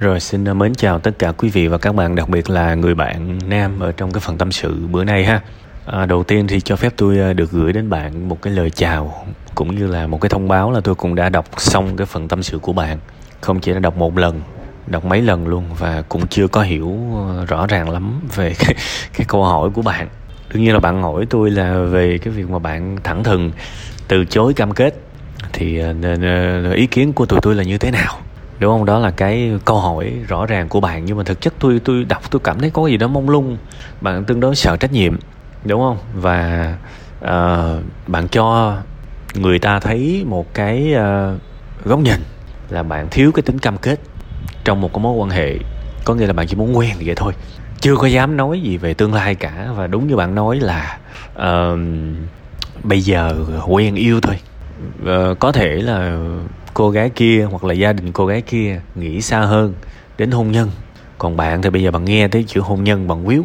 Rồi xin mến chào tất cả quý vị và các bạn, đặc biệt là người bạn nam ở trong cái phần tâm sự bữa nay ha. À, đầu tiên thì cho phép tôi à, được gửi đến bạn một cái lời chào cũng như là một cái thông báo là tôi cũng đã đọc xong cái phần tâm sự của bạn. Không chỉ là đọc một lần, đọc mấy lần luôn và cũng chưa có hiểu à, rõ ràng lắm về cái, cái câu hỏi của bạn. Đương nhiên là bạn hỏi tôi là về cái việc mà bạn thẳng thừng từ chối cam kết thì à, ý kiến của tụi tôi là như thế nào đúng không? Đó là cái câu hỏi rõ ràng của bạn. Nhưng mà thực chất tôi tôi đọc tôi cảm thấy có gì đó mông lung. Bạn tương đối sợ trách nhiệm. Đúng không? Và uh, bạn cho người ta thấy một cái uh, góc nhìn là bạn thiếu cái tính cam kết trong một cái mối quan hệ. Có nghĩa là bạn chỉ muốn quen vậy thôi. Chưa có dám nói gì về tương lai cả. Và đúng như bạn nói là uh, bây giờ quen yêu thôi. Uh, có thể là cô gái kia hoặc là gia đình cô gái kia nghĩ xa hơn đến hôn nhân. Còn bạn thì bây giờ bạn nghe tới chữ hôn nhân bạn quýu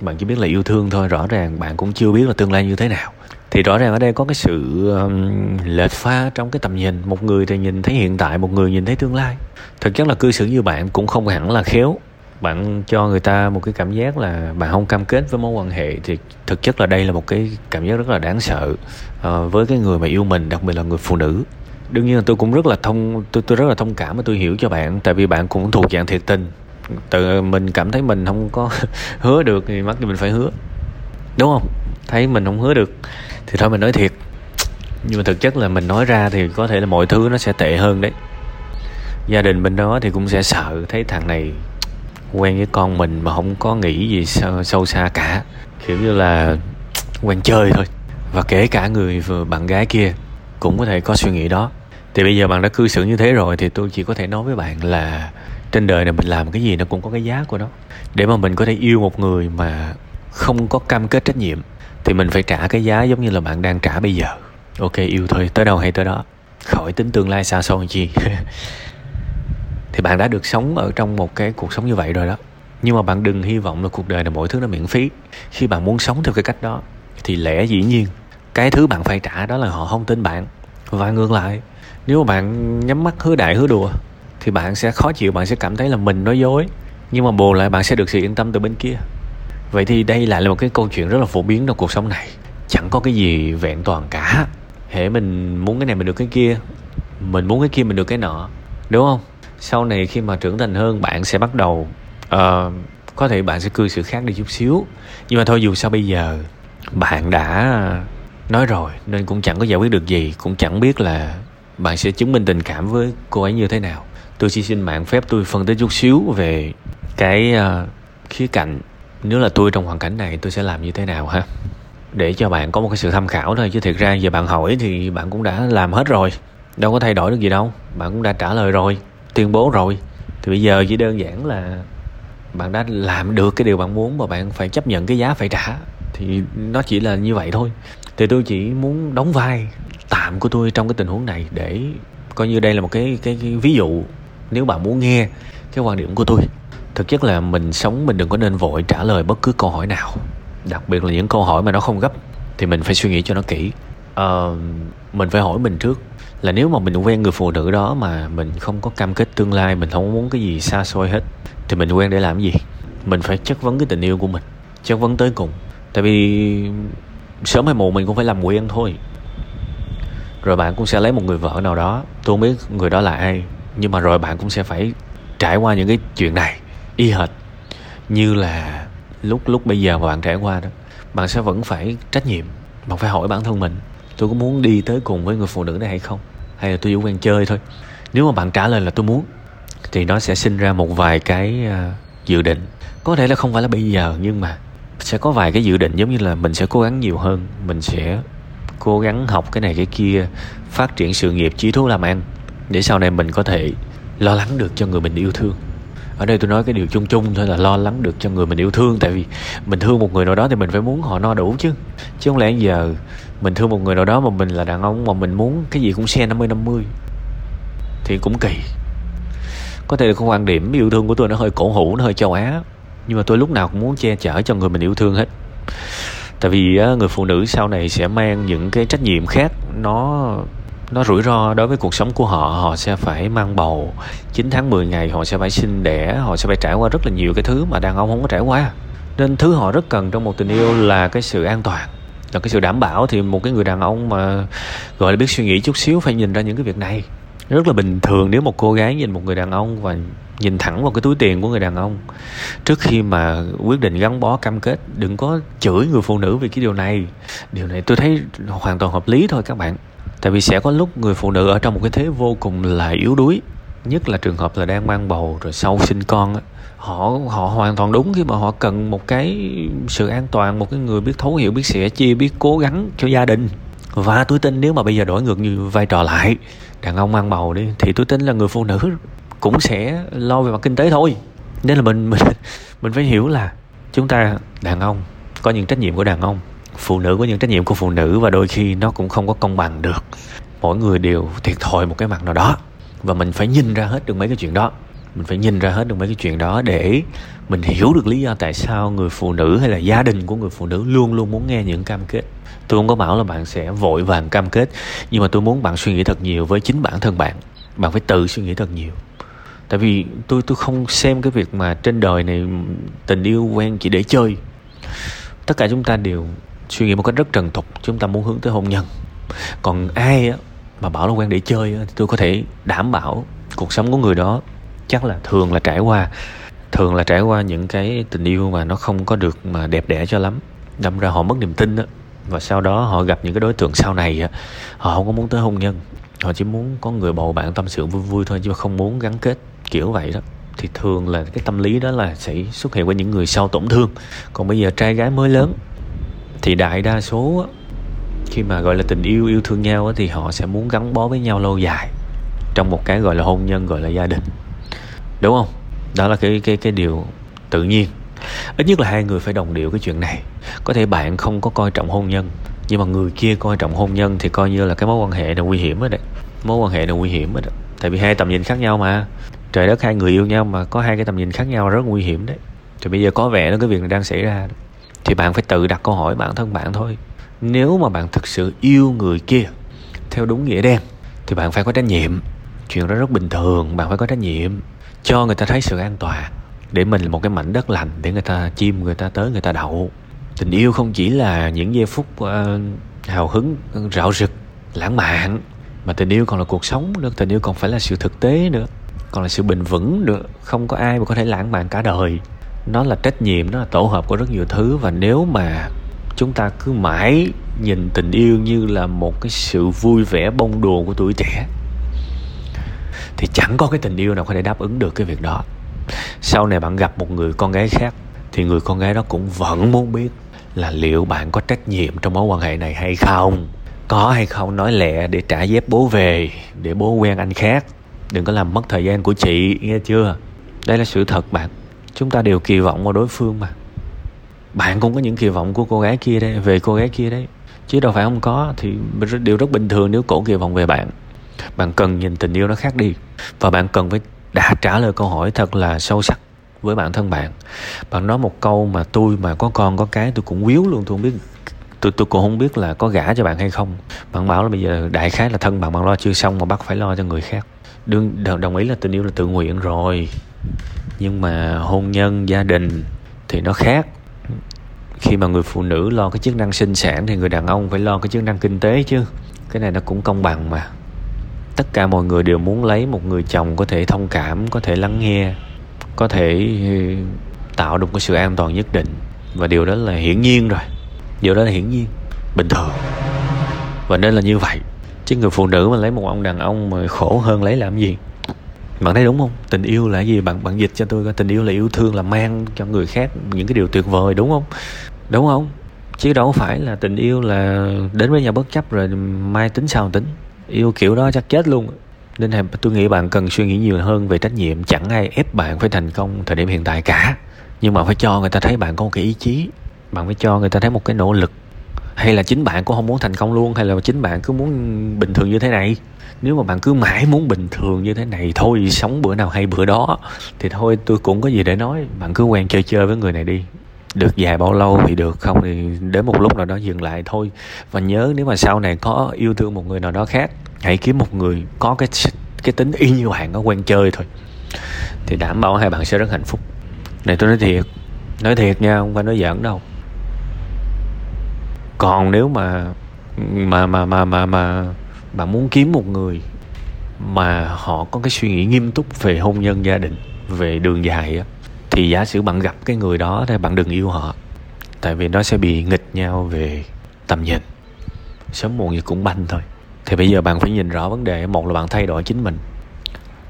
bạn chỉ biết là yêu thương thôi rõ ràng bạn cũng chưa biết là tương lai như thế nào. Thì rõ ràng ở đây có cái sự um, lệch pha trong cái tầm nhìn. Một người thì nhìn thấy hiện tại một người nhìn thấy tương lai. Thực chất là cư xử như bạn cũng không hẳn là khéo. Bạn cho người ta một cái cảm giác là bạn không cam kết với mối quan hệ thì thực chất là đây là một cái cảm giác rất là đáng sợ uh, với cái người mà yêu mình đặc biệt là người phụ nữ đương nhiên là tôi cũng rất là thông tôi tôi rất là thông cảm và tôi hiểu cho bạn tại vì bạn cũng thuộc dạng thiệt tình. Tự mình cảm thấy mình không có hứa được thì mắc thì mình phải hứa. Đúng không? Thấy mình không hứa được thì thôi mình nói thiệt. Nhưng mà thực chất là mình nói ra thì có thể là mọi thứ nó sẽ tệ hơn đấy. Gia đình bên đó thì cũng sẽ sợ thấy thằng này quen với con mình mà không có nghĩ gì sâu, sâu xa cả. Kiểu như là quen chơi thôi. Và kể cả người vừa bạn gái kia cũng có thể có suy nghĩ đó thì bây giờ bạn đã cư xử như thế rồi thì tôi chỉ có thể nói với bạn là trên đời này mình làm cái gì nó cũng có cái giá của nó. Để mà mình có thể yêu một người mà không có cam kết trách nhiệm, thì mình phải trả cái giá giống như là bạn đang trả bây giờ. Ok, yêu thôi. Tới đâu hay tới đó. Khỏi tính tương lai xa xôi chi. Thì bạn đã được sống ở trong một cái cuộc sống như vậy rồi đó. Nhưng mà bạn đừng hy vọng là cuộc đời này mọi thứ nó miễn phí. Khi bạn muốn sống theo cái cách đó, thì lẽ dĩ nhiên, cái thứ bạn phải trả đó là họ không tin bạn. Và ngược lại nếu mà bạn nhắm mắt hứa đại hứa đùa thì bạn sẽ khó chịu bạn sẽ cảm thấy là mình nói dối. Nhưng mà bù lại bạn sẽ được sự yên tâm từ bên kia. Vậy thì đây lại là một cái câu chuyện rất là phổ biến trong cuộc sống này. Chẳng có cái gì vẹn toàn cả. Hệ mình muốn cái này mình được cái kia mình muốn cái kia mình được cái nọ. Đúng không? Sau này khi mà trưởng thành hơn bạn sẽ bắt đầu uh, có thể bạn sẽ cư xử khác đi chút xíu. Nhưng mà thôi dù sao bây giờ bạn đã nói rồi nên cũng chẳng có giải quyết được gì. Cũng chẳng biết là bạn sẽ chứng minh tình cảm với cô ấy như thế nào? Tôi chỉ xin bạn phép tôi phân tích chút xíu về cái uh, khía cạnh. Nếu là tôi trong hoàn cảnh này tôi sẽ làm như thế nào ha? Để cho bạn có một cái sự tham khảo thôi chứ thiệt ra giờ bạn hỏi thì bạn cũng đã làm hết rồi. Đâu có thay đổi được gì đâu bạn cũng đã trả lời rồi tuyên bố rồi. Thì bây giờ chỉ đơn giản là bạn đã làm được cái điều bạn muốn mà bạn phải chấp nhận cái giá phải trả. Thì nó chỉ là như vậy thôi. Thì tôi chỉ muốn đóng vai tạm của tôi trong cái tình huống này để coi như đây là một cái cái, cái ví dụ nếu bạn muốn nghe cái quan điểm của tôi. Thực chất là mình sống mình đừng có nên vội trả lời bất cứ câu hỏi nào đặc biệt là những câu hỏi mà nó không gấp thì mình phải suy nghĩ cho nó kỹ. Uh, mình phải hỏi mình trước là nếu mà mình quen người phụ nữ đó mà mình không có cam kết tương lai mình không muốn cái gì xa xôi hết thì mình quen để làm gì? Mình phải chất vấn cái tình yêu của mình chất vấn tới cùng. Tại vì sớm hay muộn mình cũng phải làm quen thôi rồi bạn cũng sẽ lấy một người vợ nào đó. Tôi không biết người đó là ai, nhưng mà rồi bạn cũng sẽ phải trải qua những cái chuyện này, y hệt như là lúc lúc bây giờ mà bạn trải qua đó. Bạn sẽ vẫn phải trách nhiệm, bạn phải hỏi bản thân mình, tôi có muốn đi tới cùng với người phụ nữ này hay không? Hay là tôi chỉ quen chơi thôi? Nếu mà bạn trả lời là tôi muốn, thì nó sẽ sinh ra một vài cái à, dự định. Có thể là không phải là bây giờ, nhưng mà sẽ có vài cái dự định giống như là mình sẽ cố gắng nhiều hơn, mình sẽ cố gắng học cái này cái kia, phát triển sự nghiệp, chí thú làm ăn, để sau này mình có thể lo lắng được cho người mình yêu thương. Ở đây tôi nói cái điều chung chung thôi là lo lắng được cho người mình yêu thương, tại vì mình thương một người nào đó thì mình phải muốn họ no đủ chứ. Chứ không lẽ giờ mình thương một người nào đó mà mình là đàn ông mà mình muốn cái gì cũng xe 50 50 thì cũng kỳ. Có thể là cái quan điểm yêu thương của tôi nó hơi cổ hủ, nó hơi châu Á, nhưng mà tôi lúc nào cũng muốn che chở cho người mình yêu thương hết tại vì người phụ nữ sau này sẽ mang những cái trách nhiệm khác. Nó nó rủi ro đối với cuộc sống của họ họ sẽ phải mang bầu. 9 tháng 10 ngày họ sẽ phải sinh đẻ, họ sẽ phải trải qua rất là nhiều cái thứ mà đàn ông không có trải qua. Nên thứ họ rất cần trong một tình yêu là cái sự an toàn. Là cái sự đảm bảo thì một cái người đàn ông mà, gọi là, biết suy nghĩ chút xíu phải nhìn ra những cái việc này. Rất là bình thường nếu một cô gái nhìn một người đàn ông và nhìn thẳng vào cái túi tiền của người đàn ông. Trước khi mà quyết định gắn bó, cam kết, đừng có chửi người phụ nữ vì cái điều này. Điều này tôi thấy hoàn toàn hợp lý thôi các bạn. Tại vì sẽ có lúc người phụ nữ ở trong một cái thế vô cùng là yếu đuối. Nhất là trường hợp là đang mang bầu rồi sau sinh con á. Họ họ hoàn toàn đúng khi mà họ cần một cái sự an toàn, một cái người biết thấu hiểu, biết sẻ chia, biết cố gắng cho gia đình. Và tôi tin nếu mà bây giờ đổi ngược như vai trò lại, đàn ông mang bầu đi, thì tôi tin là người phụ nữ cũng sẽ lo về mặt kinh tế thôi. Nên là mình mình mình phải hiểu là chúng ta, đàn ông, có những trách nhiệm của đàn ông, phụ nữ có những trách nhiệm của phụ nữ và đôi khi nó cũng không có công bằng được. Mỗi người đều thiệt thòi một cái mặt nào đó. Và mình phải nhìn ra hết được mấy cái chuyện đó. Mình phải nhìn ra hết được mấy cái chuyện đó để mình hiểu được lý do tại sao người phụ nữ hay là gia đình của người phụ nữ luôn luôn muốn nghe những cam kết. Tôi không có bảo là bạn sẽ vội vàng cam kết, nhưng mà tôi muốn bạn suy nghĩ thật nhiều với chính bản thân bạn. Bạn phải tự suy nghĩ thật nhiều tại vì tôi tôi không xem cái việc mà trên đời này tình yêu quen chỉ để chơi. Tất cả chúng ta đều suy nghĩ một cách rất trần tục chúng ta muốn hướng tới hôn nhân. Còn ai á, mà bảo là quen để chơi á, thì tôi có thể đảm bảo cuộc sống của người đó chắc là thường là trải qua thường là trải qua những cái tình yêu mà nó không có được mà đẹp đẽ cho lắm. Đâm ra họ mất niềm tin á và sau đó họ gặp những cái đối tượng sau này á họ không có muốn tới hôn nhân. Họ chỉ muốn có người bầu bạn tâm sự vui vui thôi chứ không muốn gắn kết kiểu vậy đó, thì thường là cái tâm lý đó là sẽ xuất hiện với những người sau tổn thương. Còn bây giờ trai gái mới lớn, thì đại đa số khi mà gọi là tình yêu yêu thương nhau thì họ sẽ muốn gắn bó với nhau lâu dài trong một cái gọi là hôn nhân, gọi là gia đình. Đúng không? Đó là cái cái cái điều tự nhiên. Ít nhất là hai người phải đồng điệu cái chuyện này. Có thể bạn không có coi trọng hôn nhân, nhưng mà người kia coi trọng hôn nhân thì coi như là cái mối quan hệ là nguy hiểm đó đấy. Mối quan hệ là nguy hiểm đấy. Tại vì hai tầm nhìn khác nhau mà trời đất hai người yêu nhau mà có hai cái tầm nhìn khác nhau rất nguy hiểm đấy. Thì bây giờ có vẻ nó cái việc này đang xảy ra thì bạn phải tự đặt câu hỏi bản thân bạn thôi. Nếu mà bạn thực sự yêu người kia theo đúng nghĩa đen thì bạn phải có trách nhiệm. Chuyện đó rất bình thường bạn phải có trách nhiệm cho người ta thấy sự an toàn. Để mình là một cái mảnh đất lành để người ta chim người ta tới người ta đậu. Tình yêu không chỉ là những giây phút uh, hào hứng rạo rực lãng mạn mà tình yêu còn là cuộc sống nữa tình yêu còn phải là sự thực tế nữa còn là sự bền vững được, không có ai mà có thể lãng mạn cả đời. Nó là trách nhiệm, nó là tổ hợp của rất nhiều thứ. Và nếu mà chúng ta cứ mãi nhìn tình yêu như là một cái sự vui vẻ bông đùa của tuổi trẻ, thì chẳng có cái tình yêu nào có thể đáp ứng được cái việc đó. Sau này bạn gặp một người con gái khác, thì người con gái đó cũng vẫn muốn biết là liệu bạn có trách nhiệm trong mối quan hệ này hay không. Có hay không, nói lẹ để trả dép bố về, để bố quen anh khác đừng có làm mất thời gian của chị, nghe chưa? Đây là sự thật bạn. Chúng ta đều kỳ vọng vào đối phương mà. Bạn cũng có những kỳ vọng của cô gái kia đấy, về cô gái kia đấy. Chứ đâu phải không có, thì điều rất bình thường nếu cổ kỳ vọng về bạn. Bạn cần nhìn tình yêu nó khác đi. Và bạn cần phải đã trả lời câu hỏi thật là sâu sắc với bản thân bạn. Bạn nói một câu mà tôi mà có con, có cái tôi cũng quýu luôn, tôi không biết, tôi tôi cũng không biết là có gả cho bạn hay không. Bạn bảo là bây giờ đại khái là thân bạn bạn lo chưa xong mà bắt phải lo cho người khác đương đồng ý là tình yêu là tự nguyện rồi. Nhưng mà hôn nhân, gia đình thì nó khác. Khi mà người phụ nữ lo cái chức năng sinh sản thì người đàn ông phải lo cái chức năng kinh tế chứ. Cái này nó cũng công bằng mà. Tất cả mọi người đều muốn lấy một người chồng có thể thông cảm, có thể lắng nghe, có thể ừ, tạo được một sự an toàn nhất định. Và điều đó là hiển nhiên rồi. Điều đó là hiển nhiên. Bình thường. Và nên là như vậy chứ người phụ nữ mà lấy một ông đàn ông mà khổ hơn lấy làm gì? Bạn thấy đúng không? Tình yêu là gì? Bạn bạn dịch cho tôi coi. Tình yêu là yêu thương, là mang cho người khác những cái điều tuyệt vời, đúng không? Đúng không? Chứ đâu phải là tình yêu là đến với nhau bất chấp rồi mai tính sao tính. Yêu kiểu đó chắc chết luôn. Nên là tôi nghĩ bạn cần suy nghĩ nhiều hơn về trách nhiệm. Chẳng ai ép bạn phải thành công thời điểm hiện tại cả. Nhưng mà phải cho người ta thấy bạn có một cái ý chí. Bạn phải cho người ta thấy một cái nỗ lực hay là chính bạn cũng không muốn thành công luôn, hay là chính bạn cứ muốn bình thường như thế này? Nếu mà bạn cứ mãi muốn bình thường như thế này, thôi sống bữa nào hay bữa đó, thì thôi, tôi cũng có gì để nói. Bạn cứ quen chơi chơi với người này đi. Được dài bao lâu thì được, không thì đến một lúc nào đó dừng lại thôi. Và nhớ nếu mà sau này có yêu thương một người nào đó khác, hãy kiếm một người có cái cái tính y như bạn có quen chơi thôi. Thì đảm bảo hai bạn sẽ rất hạnh phúc. Này tôi nói thiệt nói thiệt nha, không phải nói giỡn đâu còn nếu mà mà mà mà mà mà bạn muốn kiếm một người mà họ có cái suy nghĩ nghiêm túc về hôn nhân gia đình, về đường dài á, thì giả sử bạn gặp cái người đó thì bạn đừng yêu họ. Tại vì nó sẽ bị nghịch nhau về tầm nhìn. Sớm muộn gì cũng banh thôi. Thì bây giờ bạn phải nhìn rõ vấn đề, một là bạn thay đổi chính mình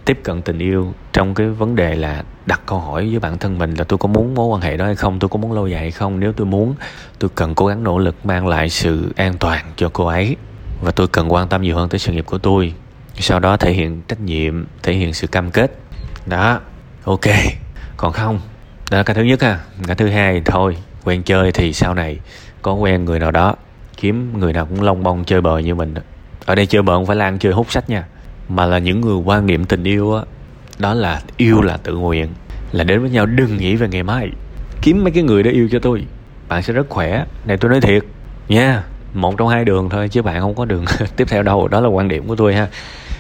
tiếp cận tình yêu trong cái vấn đề là đặt câu hỏi với bản thân mình là tôi có muốn mối quan hệ đó hay không, tôi có muốn lâu dài hay không. Nếu tôi muốn, tôi cần cố gắng nỗ lực mang lại sự an toàn cho cô ấy và tôi cần quan tâm nhiều hơn tới sự nghiệp của tôi. Sau đó thể hiện trách nhiệm, thể hiện sự cam kết. Đó, ok. Còn không? Đó là cái thứ nhất ha. Cái thứ hai thôi, quen chơi thì sau này có quen người nào đó, kiếm người nào cũng lông bông chơi bời như mình ở đây chơi bời không phải là ăn chơi hút sách nha mà là những người quan niệm tình yêu á, đó là yêu là tự nguyện, là đến với nhau, đừng nghĩ về ngày mai. Kiếm mấy cái người đó yêu cho tôi, bạn sẽ rất khỏe. Này, tôi nói thiệt, nha, một trong hai đường thôi, chứ bạn không có đường. Tiếp theo đâu, đó là quan điểm của tôi ha.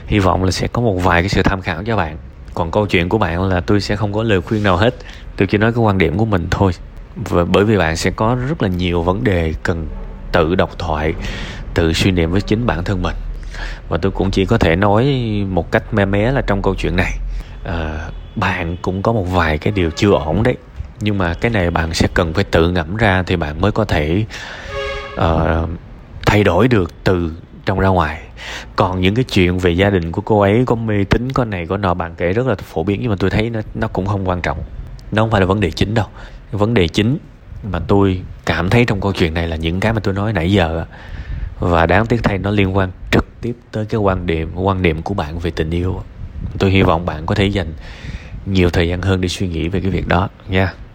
Hy vọng là sẽ có một vài cái sự tham khảo cho bạn. Còn câu chuyện của bạn là tôi sẽ không có lời khuyên nào hết. Tôi chỉ nói cái quan điểm của mình thôi. Và bởi vì bạn sẽ có rất là nhiều vấn đề cần tự độc thoại, tự suy niệm với chính bản thân mình và tôi cũng chỉ có thể nói một cách mé mé là trong câu chuyện này. À, bạn cũng có một vài cái điều chưa ổn đấy. Nhưng mà cái này bạn sẽ cần phải tự ngẫm ra thì bạn mới có thể uh, thay đổi được từ trong ra ngoài. Còn những cái chuyện về gia đình của cô ấy có mê tín có này có nọ bạn kể rất là phổ biến nhưng mà tôi thấy nó nó cũng không quan trọng. Nó không phải là vấn đề chính đâu. Vấn đề chính mà tôi cảm thấy trong câu chuyện này là những cái mà tôi nói nãy giờ và đáng tiếc thay nó liên quan trực tiếp tới cái quan điểm quan điểm của bạn về tình yêu. Tôi hy vọng bạn có thể dành nhiều thời gian hơn để suy nghĩ về cái việc đó nha.